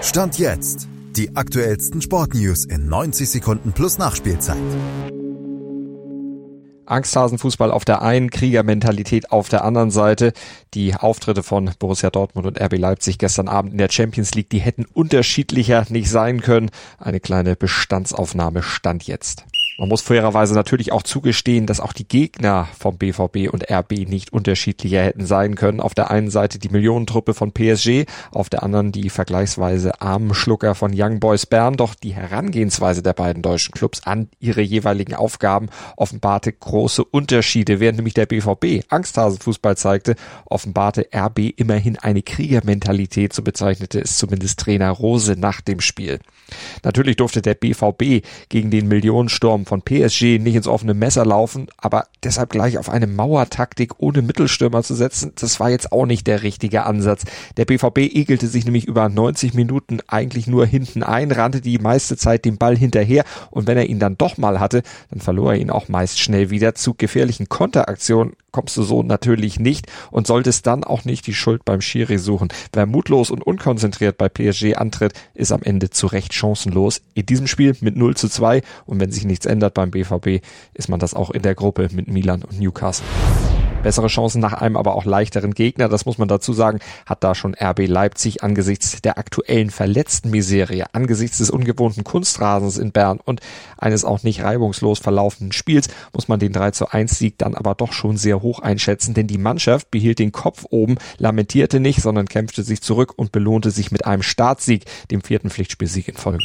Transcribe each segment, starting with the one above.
Stand jetzt. Die aktuellsten Sportnews in 90 Sekunden plus Nachspielzeit. Angsthasenfußball auf der einen, Kriegermentalität auf der anderen Seite. Die Auftritte von Borussia Dortmund und RB Leipzig gestern Abend in der Champions League, die hätten unterschiedlicher nicht sein können. Eine kleine Bestandsaufnahme stand jetzt. Man muss fairerweise natürlich auch zugestehen, dass auch die Gegner vom BVB und RB nicht unterschiedlicher hätten sein können. Auf der einen Seite die Millionentruppe von PSG, auf der anderen die vergleichsweise armen Schlucker von Young Boys Bern. Doch die Herangehensweise der beiden deutschen Clubs an ihre jeweiligen Aufgaben offenbarte große Unterschiede. Während nämlich der BVB Angsthasenfußball zeigte, offenbarte RB immerhin eine Kriegermentalität, so bezeichnete es zumindest Trainer Rose nach dem Spiel. Natürlich durfte der BVB gegen den Millionensturm von PSG nicht ins offene Messer laufen, aber deshalb gleich auf eine Mauertaktik ohne Mittelstürmer zu setzen, das war jetzt auch nicht der richtige Ansatz. Der BVB egelte sich nämlich über 90 Minuten eigentlich nur hinten ein, rannte die meiste Zeit den Ball hinterher und wenn er ihn dann doch mal hatte, dann verlor er ihn auch meist schnell wieder. Zu gefährlichen Konteraktionen kommst du so natürlich nicht und solltest dann auch nicht die Schuld beim Schiri suchen. Wer mutlos und unkonzentriert bei PSG antritt, ist am Ende zu Recht chancenlos. In diesem Spiel mit 0 zu 2 und wenn sich nichts ändert beim BVB, ist man das auch in der Gruppe mit Milan und Newcastle. Bessere Chancen nach einem aber auch leichteren Gegner, das muss man dazu sagen, hat da schon RB Leipzig angesichts der aktuellen verletzten Miserie, angesichts des ungewohnten Kunstrasens in Bern und eines auch nicht reibungslos verlaufenden Spiels, muss man den 3 zu 1 Sieg dann aber doch schon sehr hoch einschätzen, denn die Mannschaft behielt den Kopf oben, lamentierte nicht, sondern kämpfte sich zurück und belohnte sich mit einem Startsieg, dem vierten Pflichtspielsieg in Folge.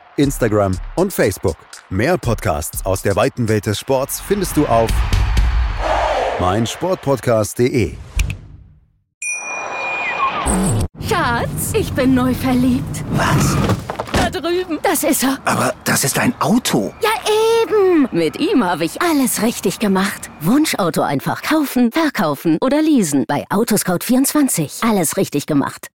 Instagram und Facebook. Mehr Podcasts aus der weiten Welt des Sports findest du auf meinsportpodcast.de. Schatz, ich bin neu verliebt. Was? Da drüben. Das ist er. Aber das ist ein Auto. Ja, eben. Mit ihm habe ich alles richtig gemacht. Wunschauto einfach kaufen, verkaufen oder leasen. Bei Autoscout24. Alles richtig gemacht.